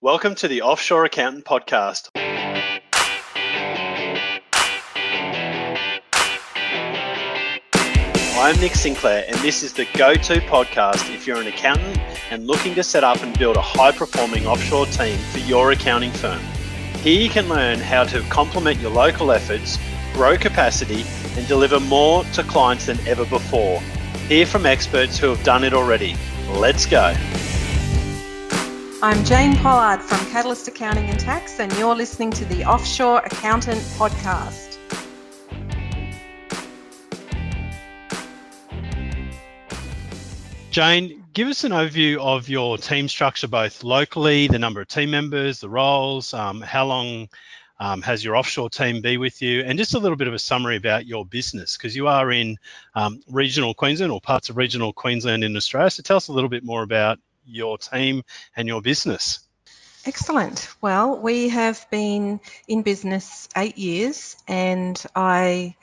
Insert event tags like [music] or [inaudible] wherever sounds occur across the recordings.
Welcome to the Offshore Accountant Podcast. I'm Nick Sinclair, and this is the go to podcast if you're an accountant and looking to set up and build a high performing offshore team for your accounting firm. Here you can learn how to complement your local efforts, grow capacity, and deliver more to clients than ever before. Hear from experts who have done it already. Let's go. I'm Jane Pollard from Catalyst Accounting and Tax, and you're listening to the Offshore Accountant Podcast. Jane, give us an overview of your team structure, both locally, the number of team members, the roles, um, how long um, has your offshore team be with you, and just a little bit of a summary about your business because you are in um, regional Queensland or parts of regional Queensland in Australia. So tell us a little bit more about your team and your business. Excellent. Well, we have been in business eight years and I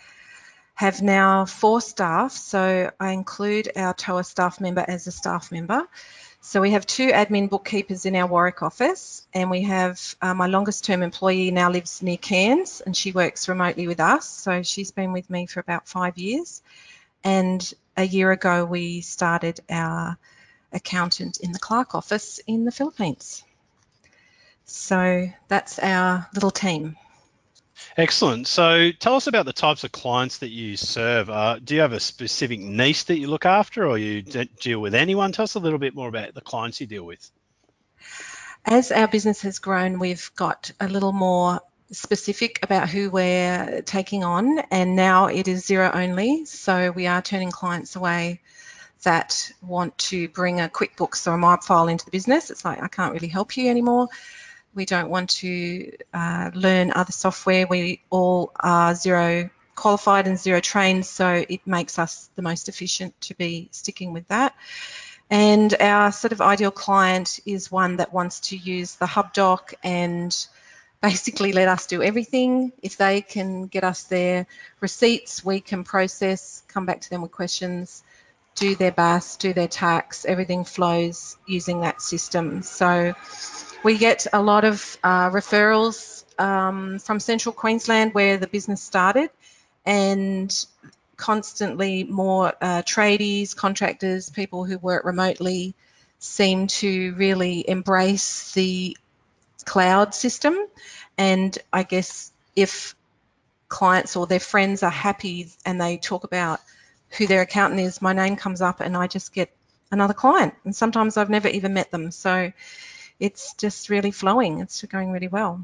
have now four staff. So I include our TOA staff member as a staff member. So we have two admin bookkeepers in our Warwick office, and we have uh, my longest term employee now lives near Cairns and she works remotely with us. So she's been with me for about five years. And a year ago, we started our accountant in the Clark office in the Philippines. So that's our little team. Excellent. So tell us about the types of clients that you serve. Uh, do you have a specific niche that you look after or you deal with anyone? Tell us a little bit more about the clients you deal with. As our business has grown, we've got a little more specific about who we're taking on, and now it is Xero only. So we are turning clients away that want to bring a QuickBooks or a MYOB file into the business. It's like, I can't really help you anymore. We don't want to uh, learn other software. We all are Xero qualified and Xero trained, so it makes us the most efficient to be sticking with that. And our sort of ideal client is one that wants to use the HubDoc and basically let us do everything. If they can get us their receipts, we can process, come back to them with questions, do their BAS, do their tax, everything flows using that system. So we get a lot of uh, referrals um, from central Queensland where the business started and constantly more uh, tradies, contractors, people who work remotely seem to really embrace the cloud system. And I guess if clients or their friends are happy and they talk about who their accountant is, my name comes up and I just get another client. And sometimes I've never even met them. So it's just really flowing. It's going really well.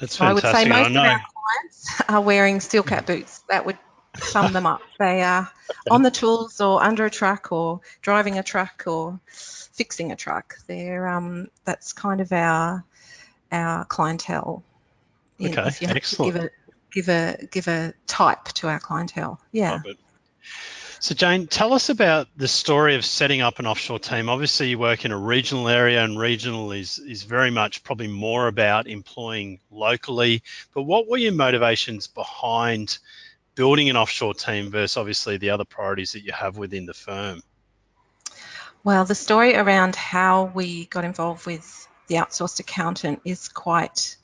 That's fantastic. I would say most of our clients are wearing steel cap boots. That would sum them up. They are on the tools or under a truck or driving a truck or fixing a truck. They're um, that's kind of our our clientele. Okay, excellent. give a give a give a type to our clientele. Yeah. So, Jane, tell us about the story of setting up an offshore team. Obviously, you work in a regional area, and regional is, is very much probably more about employing locally. But what were your motivations behind building an offshore team versus obviously the other priorities that you have within the firm? Well, the story around how we got involved with the outsourced accountant is quite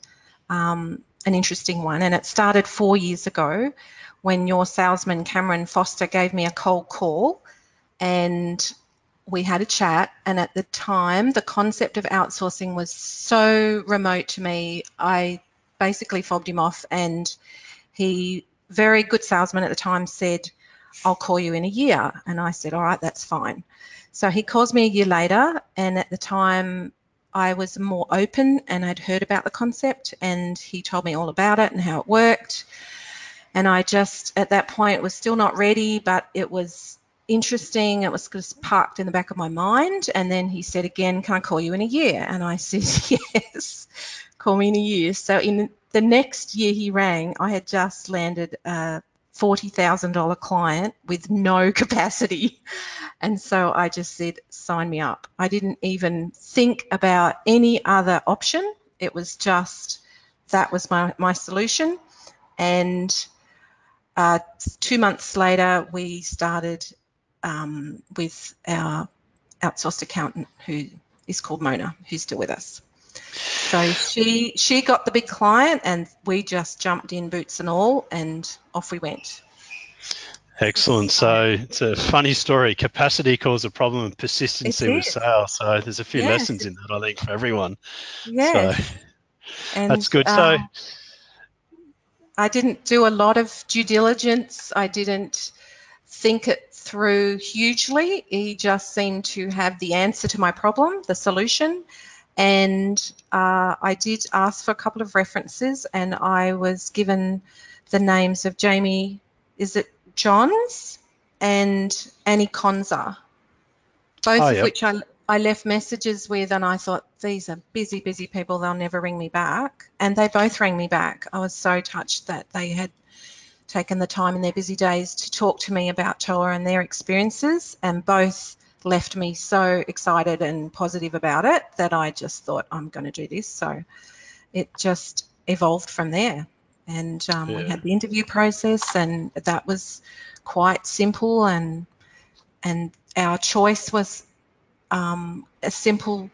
um, an interesting one. And it started four years ago when your salesman Cameron Foster gave me a cold call and we had a chat. And at the time the concept of outsourcing was so remote to me I basically fobbed him off. And he very good salesman at the time said I'll call you in a year. And I said all right that's fine. So he calls me a year later. And at the time I was more open and I'd heard about the concept and he told me all about it and how it worked and I just, at that point, was still not ready, but it was interesting. It was just parked in the back of my mind. And then he said again, Can I call you in a year? And I [laughs] said, Yes, call me in a year. So in the next year he rang, I had just landed a $40,000 client with no [laughs] capacity. And so I just said, Sign me up. I didn't even think about any other option. It was just that was my, my solution. And uh, two months later, we started um, with our outsourced accountant who is called Mona, who's still with us. So she she got the big client, and we just jumped in boots and all, and off we went. Excellent. So it's a funny story. Capacity caused a problem, and persistency with sales. So there's a few yes. lessons in that, I think, for everyone. Yeah. So [laughs] that's good. So um, I didn't do a lot of due diligence. I didn't think it through hugely. He just seemed to have the answer to my problem, the solution. And uh, I did ask for a couple of references, and I was given the names of Jamie, is it Johns and Annie Conza, both oh, yep. of which I, I left messages with, and I thought, these are busy, busy people, they'll never ring me back. And they both rang me back. I was so touched that they had taken the time in their busy days to talk to me about TOA and their experiences, and both left me so excited and positive about it that I just thought, I'm going to do this. So it just evolved from there and um, yeah. we had the interview process, and that was quite simple. and And our choice was um, a simple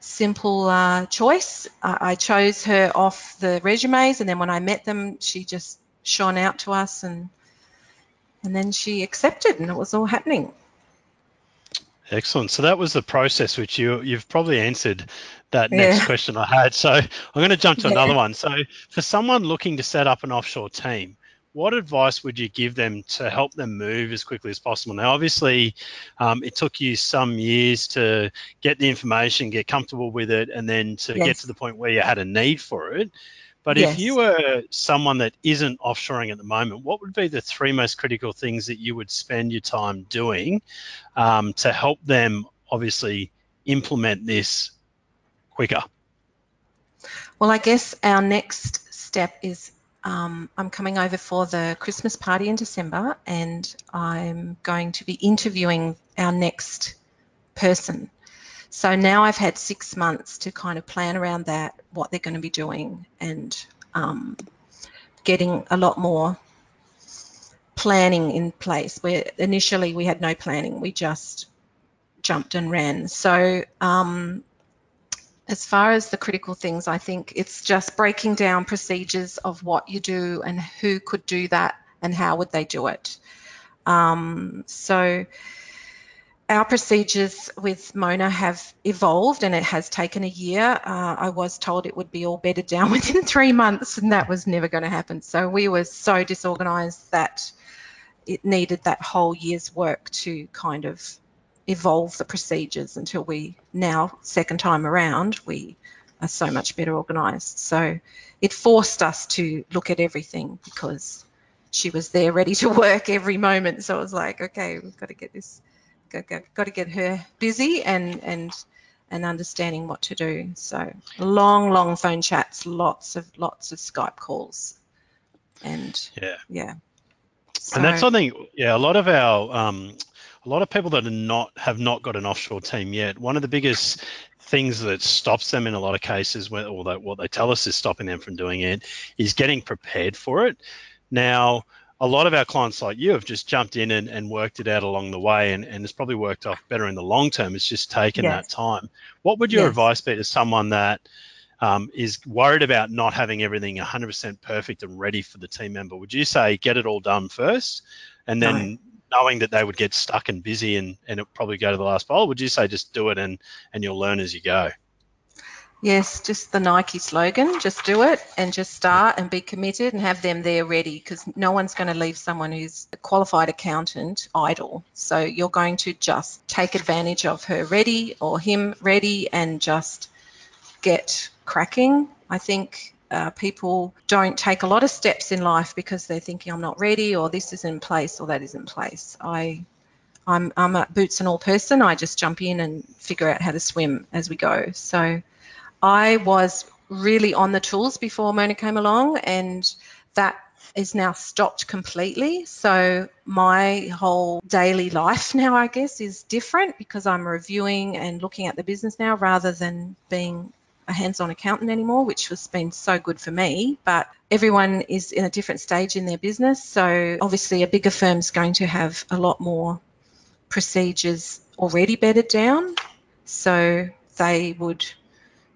simple uh, choice. I chose her off the resumes, and then when I met them, she just shone out to us, and and then she accepted, and it was all happening. Excellent. So that was the process, which you you've probably answered that next question I had. So I'm going to jump to yeah. another one. So for someone looking to set up an offshore team, what advice would you give them to help them move as quickly as possible? Now, obviously, um, it took you some years to get the information, get comfortable with it, and then to yes. get to the point where you had a need for it. But yes. if you were someone that isn't offshoring at the moment, what would be the three most critical things that you would spend your time doing um, to help them obviously implement this quicker? Well, I guess our next step is um, I'm coming over for the Christmas party in December and I'm going to be interviewing our next person. So now I've had six months to kind of plan around that, what they're going to be doing, and um, getting a lot more planning in place. Where initially we had no planning, we just jumped and ran. So um, as far as the critical things, I think it's just breaking down procedures of what you do and who could do that and how would they do it. Um, so our procedures with Mona have evolved and it has taken a year. Uh, I was told it would be all bedded [laughs] down within three months and that was never going to happen. So we were so disorganised that it needed that whole year's work to kind of evolve the procedures until we now, second time around, we are so much better organised. So it forced us to look at everything because she was there ready to work every moment. So it was like, okay, we've got to get this got, got to get her busy and and and understanding what to do. So long, long phone chats, lots of lots of Skype calls, and yeah, yeah. So, and that's something, yeah. A lot of our, um, a lot of people that are not have not got an offshore team yet. One of the biggest things that stops them in a lot of cases, or what they tell us is stopping them from doing it, is getting prepared for it. Now, a lot of our clients like you have just jumped in and, and worked it out along the way and, and it's probably worked off better in the long term. It's just taken yes. that time. What would your yes. advice be to someone that um, is worried about not having everything 100% perfect and ready for the team member? Would you say get it all done first and then. Knowing that they would get stuck and busy and, and it probably go to the last bowl? Would you say just do it and, and you'll learn as you go? Yes, just the Nike slogan, just do it and just start and be committed and have them there ready because no one's going to leave someone who's a qualified accountant idle. So you're going to just take advantage of her ready or him ready and just get cracking. I think uh, people don't take a lot of steps in life because they're thinking I'm not ready or this is in place or that is in place. I I'm, I'm a boots and all person. I just jump in and figure out how to swim as we go. So I was really on the tools before Mona came along, and that is now stopped completely. So my whole daily life now, I guess, is different because I'm reviewing and looking at the business now rather than being a hands-on accountant anymore, which has been so good for me. But everyone is in a different stage in their business. So obviously a bigger firm's going to have a lot more procedures already bedded down. So they would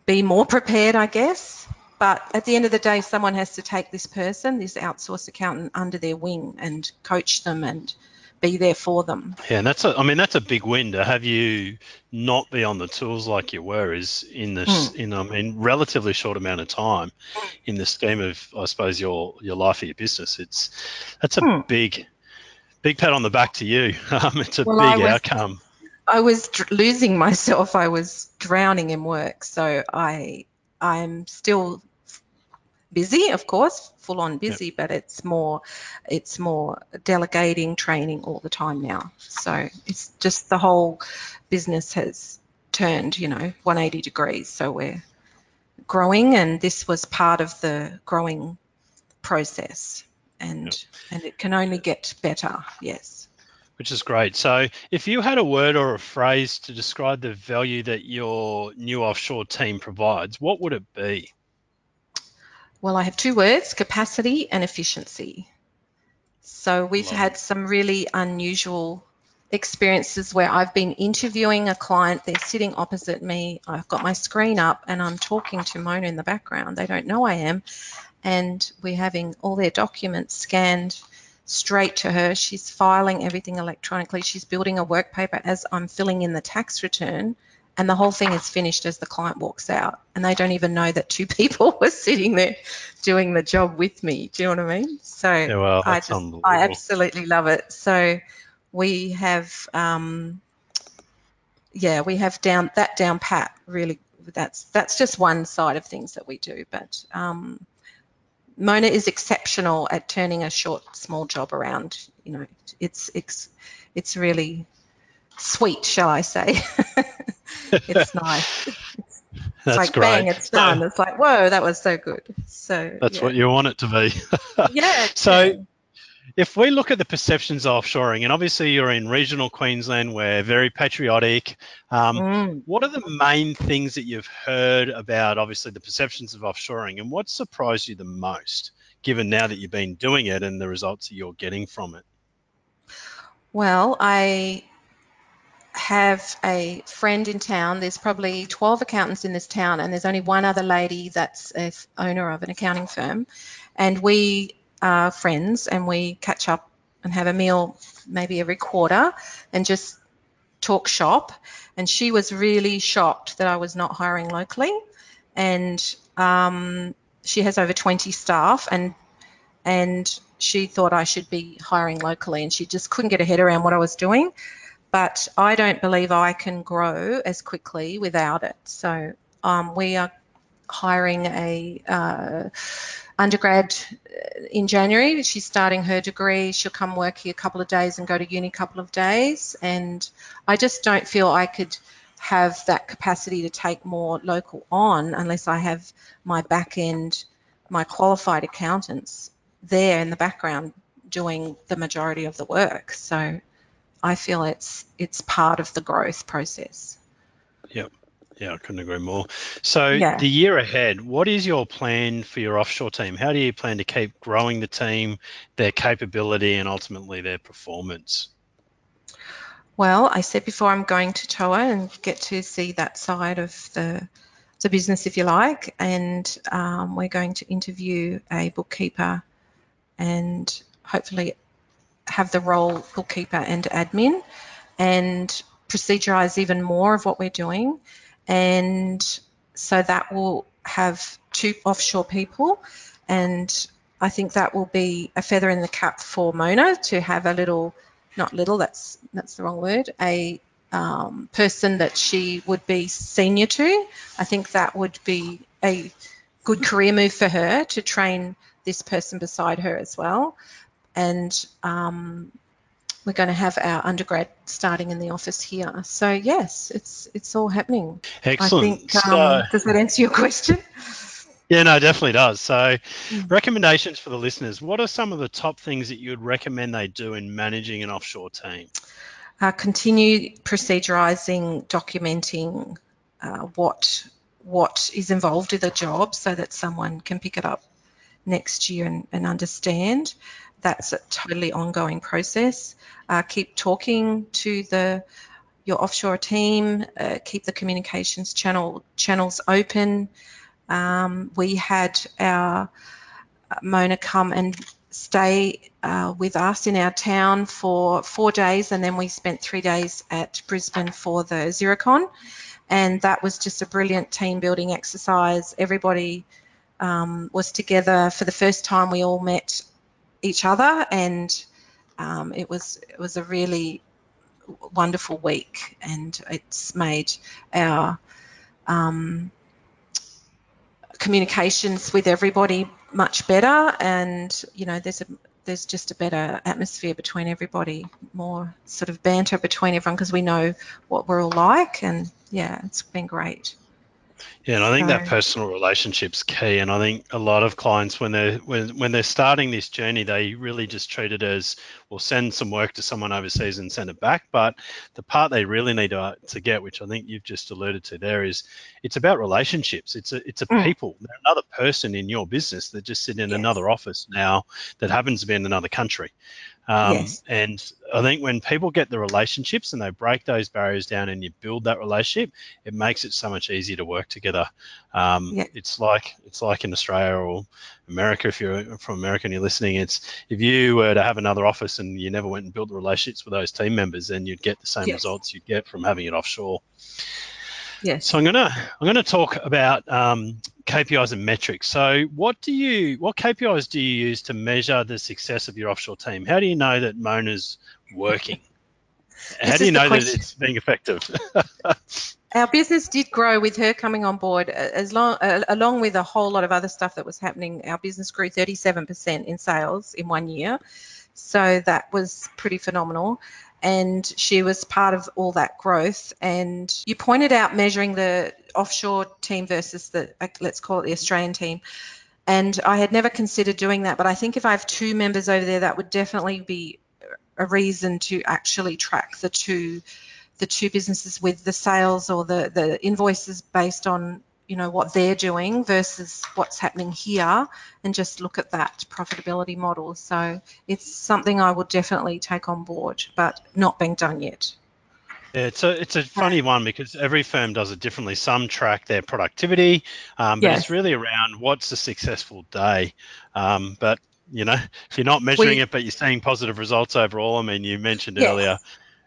be more prepared, I guess. But at the end of the day, someone has to take this person, this outsourced accountant, under their wing and coach them and be there for them. Yeah, and that's a, I mean that's a big win to have you not be on the tools like you were is in this mm. in I mean relatively short amount of time in the scheme of I suppose your your life or your business. It's that's a mm. big big pat on the back to you. [laughs] Um, it's a well, big was, outcome. I was dr- losing [laughs] myself. I was drowning in work. So I I'm still busy, of course, full on busy, yep. but it's more it's more delegating, training all the time now. So it's just the whole business has turned, you know, 180 degrees. So we're growing, and this was part of the growing process, and yep. and it can only get better. Yes. Which is great. So, if you had a word or a phrase to describe the value that your new offshore team provides, what would it be? Well, I have two words capacity and efficiency. So we've Love had it. some really unusual experiences where I've been interviewing a client, they're sitting opposite me, I've got my screen up, and I'm talking to Mona in the background. They don't know I am. And we're having all their documents scanned straight to her. She's filing everything electronically. She's building a work paper as I'm filling in the tax return and the whole thing is finished as the client walks out. And they don't even know that two [laughs] people were sitting there doing the job with me. Do you know what i mean? So yeah, well, I, just, I absolutely love it. So we have um, yeah we have down that down pat really that's that's just one side of things that we do. But um, mona is exceptional at turning a short small job around. You know it's it's it's really sweet shall i say [laughs] it's [laughs] nice. It's, That's like great. bang, it's done. It's like whoa, that was so good. So that's yeah. what you want it to be. [laughs] yeah. So. Yeah. If we look at the perceptions of offshoring, and obviously you're in regional Queensland, we're very patriotic. Um, mm. What are the main things that you've heard about, obviously, the perceptions of offshoring, and what surprised you the most, given now that you've been doing it and the results that you're getting from it? Well, I have a friend in town. There's probably 12 accountants in this town, and there's only one other lady that's a owner of an accounting firm. And we are friends, and we catch up and have a meal maybe every quarter and just talk shop. And she was really shocked that I was not hiring locally. And um, she has over 20 staff, and and she thought I should be hiring locally, and she just couldn't get her head around what I was doing but I don't believe I can grow as quickly without it. So um, we are hiring a uh, undergrad uh, in January. She's starting her degree. She'll come work here a couple of days and go to uni a couple of days. And I just don't feel I could have that capacity to take more local on unless I have my back end, my qualified accountants there in the background doing the majority of the work. So I feel it's it's part of the growth process. Yep. Yeah, I couldn't agree more. So yeah. the year ahead, what is your plan for your offshore team? How do you plan to keep growing the team, their capability, and ultimately their performance? Well, I said before I'm going to TOA and get to see that side of the the business, if you like, and um, we're going to interview a bookkeeper and hopefully have the role bookkeeper and admin and procedurize even more of what we're doing. And so that will have two offshore people. And I think that will be a feather in the cap for Mona to have a little, not little, that's that's the wrong word, a um, person that she would be senior to. I think that would be a good career move for her to train this person beside her as well and um, we're going to have our undergrad starting in the office here. So yes, it's it's all happening. Excellent. I think, um, so, does that answer your question? Yeah, no, definitely does. So, mm. recommendations for the listeners. What are some of the top things that you would recommend they do in managing an offshore team? Uh, continue procedurizing, documenting uh, what what is involved with the job so that someone can pick it up next year and, and understand that's a totally ongoing process. Uh, keep talking to the your offshore team, uh, keep the communications channel channels open. Um, we had our uh, Mona come and stay uh, with us in our town for four days, and then we spent three days at Brisbane for the Xerocon, and that was just a brilliant team building exercise. Everybody um, was together for the first time. We all met each other, and um, it was it was a really wonderful week, and it's made our um, communications with everybody much better. And you know, there's a there's just a better atmosphere between everybody, more sort of banter between everyone because we know what we're all like, and yeah, it's been great. Yeah, and I think so, that personal relationship's key. And I think a lot of clients, when they're when when they're starting this journey, they really just treat it as, well, send some work to someone overseas and send it back. But the part they really need to, to get, which I think you've just alluded to there, is it's about relationships. It's a it's a mm. people. They're another person in your business that just sit in yes. another office now that happens to be in another country. Um, yes. And I think when people get the relationships and they break those barriers down and you build that relationship, it makes it so much easier to work together. Um, yeah. It's like it's like in Australia or America. If you're from America and you're listening, it's if you were to have another office and you never went and built the relationships with those team members, then you'd get the same yes. results you'd get from having it offshore. Yes. So I'm gonna I'm gonna talk about um, KPIs and metrics. So what do you what KPIs do you use to measure the success of your offshore team? How do you know that Mona's working? [laughs] How do you know that it's being effective? [laughs] Our business did grow with her coming on board, as long uh, along with a whole lot of other stuff that was happening. Our business grew 37% in sales in one year, so that was pretty phenomenal and she was part of all that growth. And you pointed out measuring the offshore team versus the, let's call it the Australian team. And I had never considered doing that, but I think if I have two members over there, that would definitely be a reason to actually track the two the two businesses with the sales or the the invoices based on you know what they're doing versus what's happening here and just look at that profitability model so it's something i would definitely take on board but not being done yet yeah, it's a it's a funny one because every firm does it differently. Some track their productivity, um, but yes. it's really around what's a successful day. Um, but you know, if you're not measuring we, it, but you're seeing positive results overall, I mean, you mentioned yes. earlier,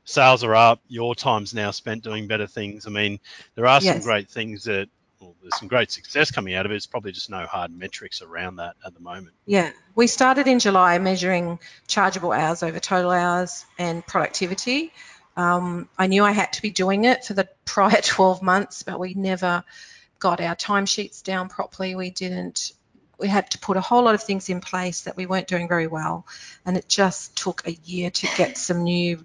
sales are up. Your time's now spent doing better things. I mean, there are some yes. great things that well, there's some great success coming out of it. It's probably just no hard metrics around that at the moment. Yeah, we started in July measuring chargeable hours over total hours and productivity. Um, I knew I had to be doing it for the [laughs] prior 12 months, but we never got our timesheets down properly. We didn't. We had to put a whole lot of things in place that we weren't doing very well, and it just took a year to get some new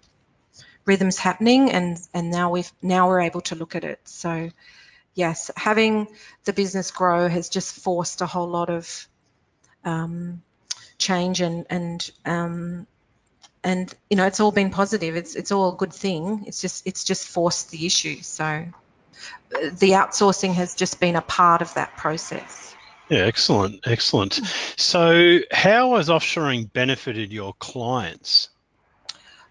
rhythms happening. And and now we've now we're able to look at it. So yes, having the business grow has just forced a whole lot of um, change and and um, and you know it's all been positive. It's it's all a good thing. It's just it's just forced the issue. So uh, the outsourcing has just been a part of that process. Yeah, excellent, excellent. So, how has offshoring benefited your clients?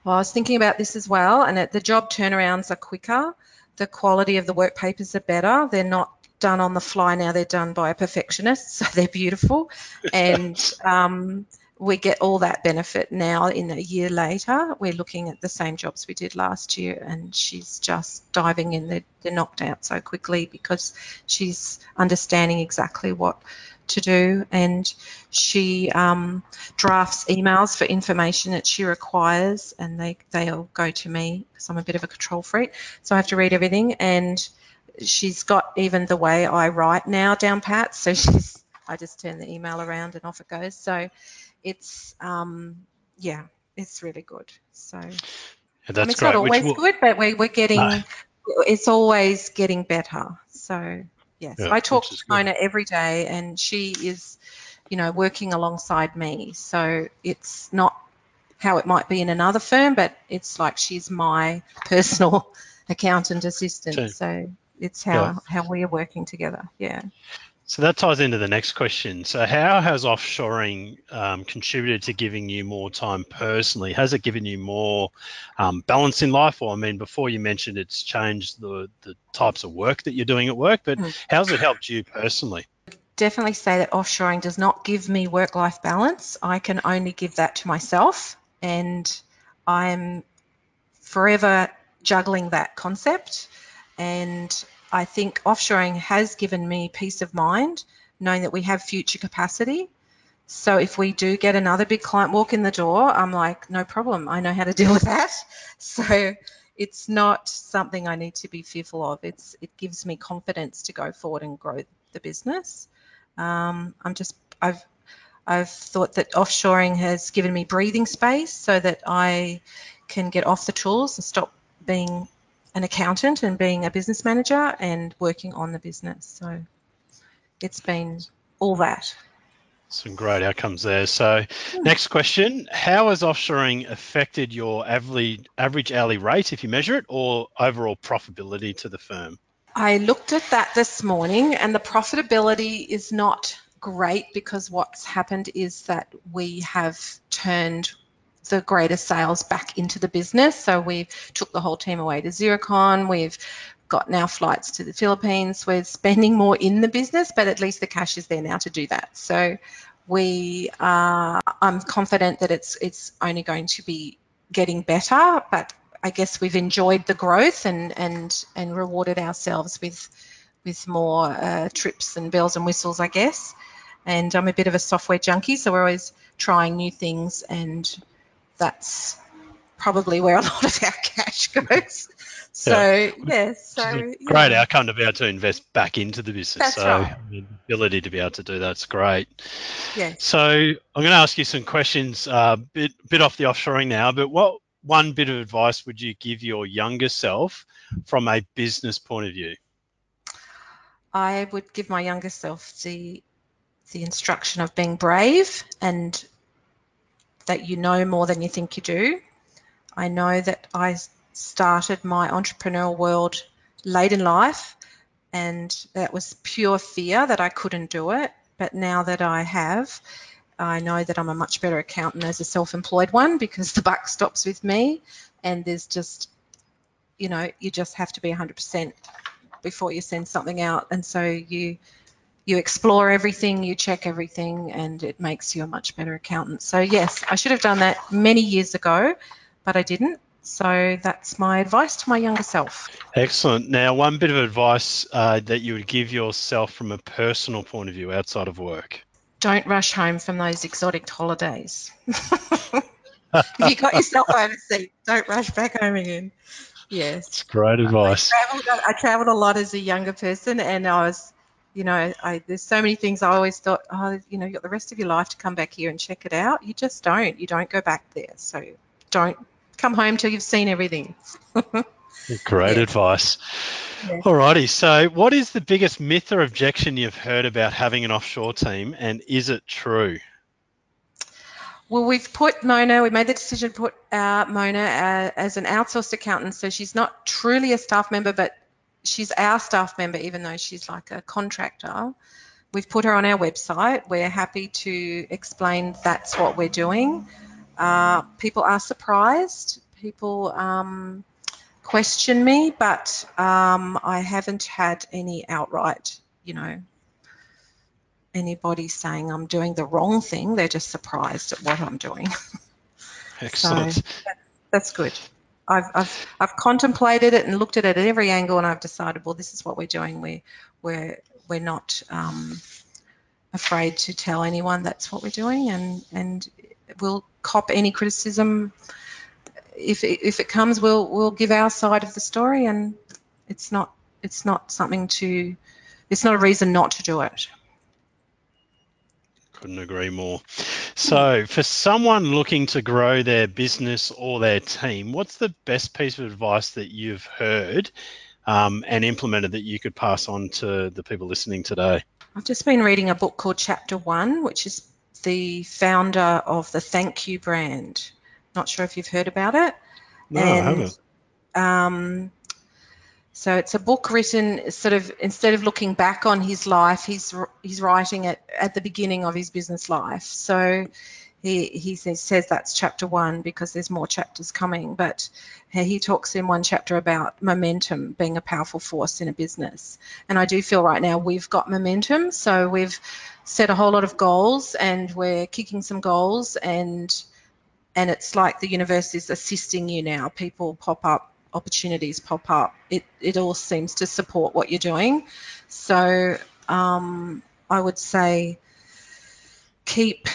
Well, I was thinking about this as well, and it, the job turnarounds are quicker the quality of the work papers are better. They're not done on the fly now, they're done by a perfectionist, [laughs] so they're beautiful. [laughs] and um, we get all that benefit now in a year later. We're looking at the same jobs we did last year, and she's just diving in. They're, they're knocked out so quickly because she's understanding exactly what to do, and she um, drafts emails for information that she requires, and they they'll go to me because I'm a bit of a control freak, so I have to read everything. And she's got even the way I write now down pat, so [laughs] she's I just turn the email around and off it goes. So it's um, yeah, it's really good. So. Yeah, that's I mean, it's great. not always will... good, but we, we're getting, no. it's always getting better. So Yes, yeah, I talk to Mona every day, and she is, you know, working alongside me. So it's not how it might be in another firm, but it's like she's my [laughs] personal accountant assistant. So it's how yeah. how we are working together. Yeah. So that ties into the next question. So, how has offshoring um, contributed to giving you more time personally? Has it given you more um, balance in life? Or, I mean, before you mentioned it's changed the, the types of work that you're doing at work, but mm. how's it helped you personally? Definitely say that offshoring does not give me work life balance. I can only give that to myself, and I'm forever juggling that concept. And I think offshoring has given me peace of mind, knowing that we have future capacity. So if we do get another big client walk in the door, I'm like, no problem. I know how to [laughs] deal with that. So it's not something I need to be fearful of. It's it gives me confidence to go forward and grow the business. Um, I'm just I've I've thought that offshoring has given me breathing space so that I can get off the tools and stop being an accountant and being a business manager and working on the business. So it's been all that. Some great outcomes there. So, hmm. next question How has offshoring affected your average, average hourly rate, if you measure it, or overall profitability to the firm? I looked at that this morning, and the profitability is not great because what's happened is that we have turned the greater sales back into the business. So we've took the whole team away to Xerocon. We've got now flights to the Philippines. We're spending more in the business, but at least the cash is there now to do that. So we are, I'm confident that it's it's only going to be getting better, but I guess we've enjoyed the growth and and and rewarded ourselves with with more uh, trips and bells and whistles, I guess. And I'm a bit of a software junkie, so we're always trying new things and that's probably where a lot of our [laughs] cash goes. So yeah, yeah so great yeah. outcome to be able to invest back into the business. That's so right. the ability to be able to do that's great. Yeah. So I'm going to ask you some questions, a uh, bit bit off the offshoring now. But what one bit of advice would you give your younger self from a business point of view? I would give my younger self the the instruction of being brave and that you know more than you think you do. I know that I started my entrepreneurial world late in life, and that was pure fear that I couldn't do it. But now that I have, I know that I'm a much better accountant as a self employed one because [laughs] the buck stops with me, and there's just, you know, you just have to be 100% before you send something out. And so you you explore everything, you check everything, and it makes you a much better accountant. So, yes, I should have done that many years ago, but I didn't. So, that's my advice to my younger self. Excellent. Now, one bit of advice uh, that you would give yourself from a personal point of view outside of work don't rush home from those exotic holidays. if [laughs] you got yourself overseas, don't rush back home again. Yes. It's great advice. I traveled, I traveled a lot as a younger person and I was you know, I, there's so many things I always thought, oh, you know, you've got the rest of your life to come back here and check it out. You just don't. You don't go back there. So don't come home till you've seen everything. [laughs] Great yeah. advice. Yeah. Alrighty. So, what is the biggest myth or objection you've heard about having an offshore team, and is it true? Well, we've put Mona, we made the decision to put uh, Mona uh, as an outsourced accountant. So she's not truly a staff member, but she's our staff member, even though she's like a contractor. We've put her on our website. We're happy to explain that's what we're doing. Uh, people are surprised. People um, question me, but um, I haven't had any outright, you know, anybody saying I'm doing the wrong thing. They're just surprised at what I'm doing. [laughs] Excellent. so that's good. I've, I've, I've contemplated it and looked at it at every angle, and I've decided, well, this is what we're doing. We, we're, we're not um, afraid to tell anyone that's what we're doing, and, and we'll cop any criticism. If it, if it comes, we'll, we'll give our side of the story, and it's not, it's not something to, it's not a reason not to do it. Couldn't agree more. So, for someone looking to grow their business or their team, what's the best piece of advice that you've heard um, and implemented that you could pass on to the people listening today? I've just been reading a book called Chapter One, which is the founder of the Thank You brand. Not sure if you've heard about it. No, and, I haven't. Um, So it's a book written sort of instead of looking back on his life, he's he's writing it at the beginning of his business life. So he he says that's chapter one because there's more chapters coming. But he talks in one chapter about momentum being a powerful force in a business. And I do feel right now we've got momentum. So we've set a whole lot of goals and we're kicking some goals and and it's like the universe is assisting you now. People pop up opportunities pop up, it, it all seems to support what you're doing. So um, I would say keep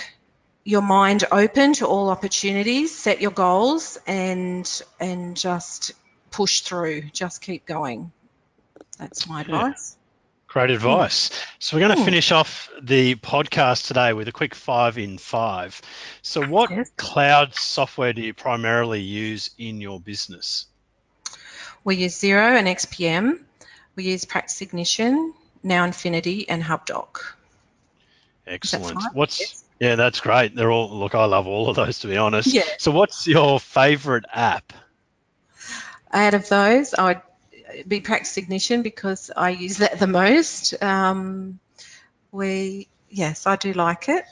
your mind open to all opportunities, set your goals, and and just push through. Just keep going. That's my advice. Great advice. So we're going to finish off the podcast today with a quick five in five. So what yes. cloud software do you primarily use in your business? We use Xero and XPM. We use Practice Ignition, Now Infinity, and HubDoc. Excellent. What's yes. yeah, that's great. They're all look. I love all of those to be honest. Yeah. So, what's your favourite app? Out of those, I would be Practice Ignition because I use that the most. Um, we yes, I do like it.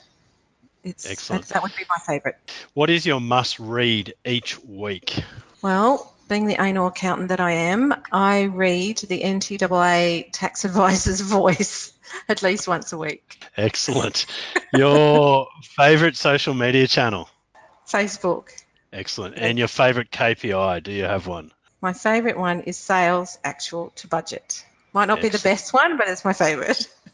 It's Excellent. That, that would be my favourite. What is your must read each week? Well, being the anal accountant that I am, I read the NTAA tax advisor's [laughs] voice at least once a week. Excellent. Your favourite social media channel? Facebook. Excellent. And your favourite KPI? Do you have one? My favourite one is sales actual to budget. Might not Excellent. be the best one, but it's my favourite. [laughs]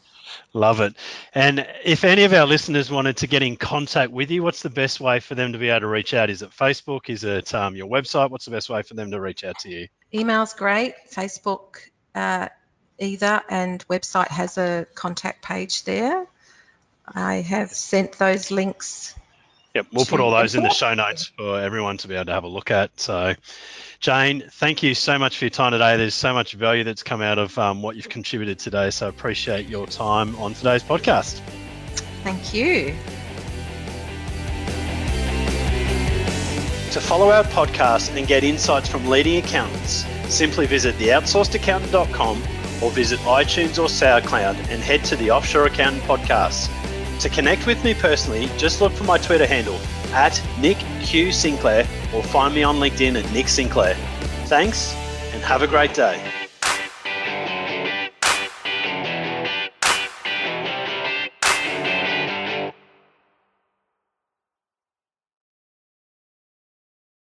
Love it. And if any of our listeners wanted to get in contact with you, what's the best way for them to be able to reach out? Is it Facebook? Is it um, your website? What's the best way for them to reach out to you? Email's great. Facebook uh, either, and website has a contact page there. I have sent those links. Yep, we'll put all those in the show notes for everyone to be able to have a look at. So, Jane, thank you so much for your time today. There's so much value that's come out of um, what you've contributed today. So I appreciate your time on today's podcast. Thank you. To follow our podcast and get insights from leading accountants, simply visit theoutsourcedaccountant.com or visit iTunes or SoundCloud and head to the Offshore Accountant Podcast. To connect with me personally, just look for my Twitter handle at Nick Q Sinclair or find me on LinkedIn at Nick Sinclair. Thanks and have a great day.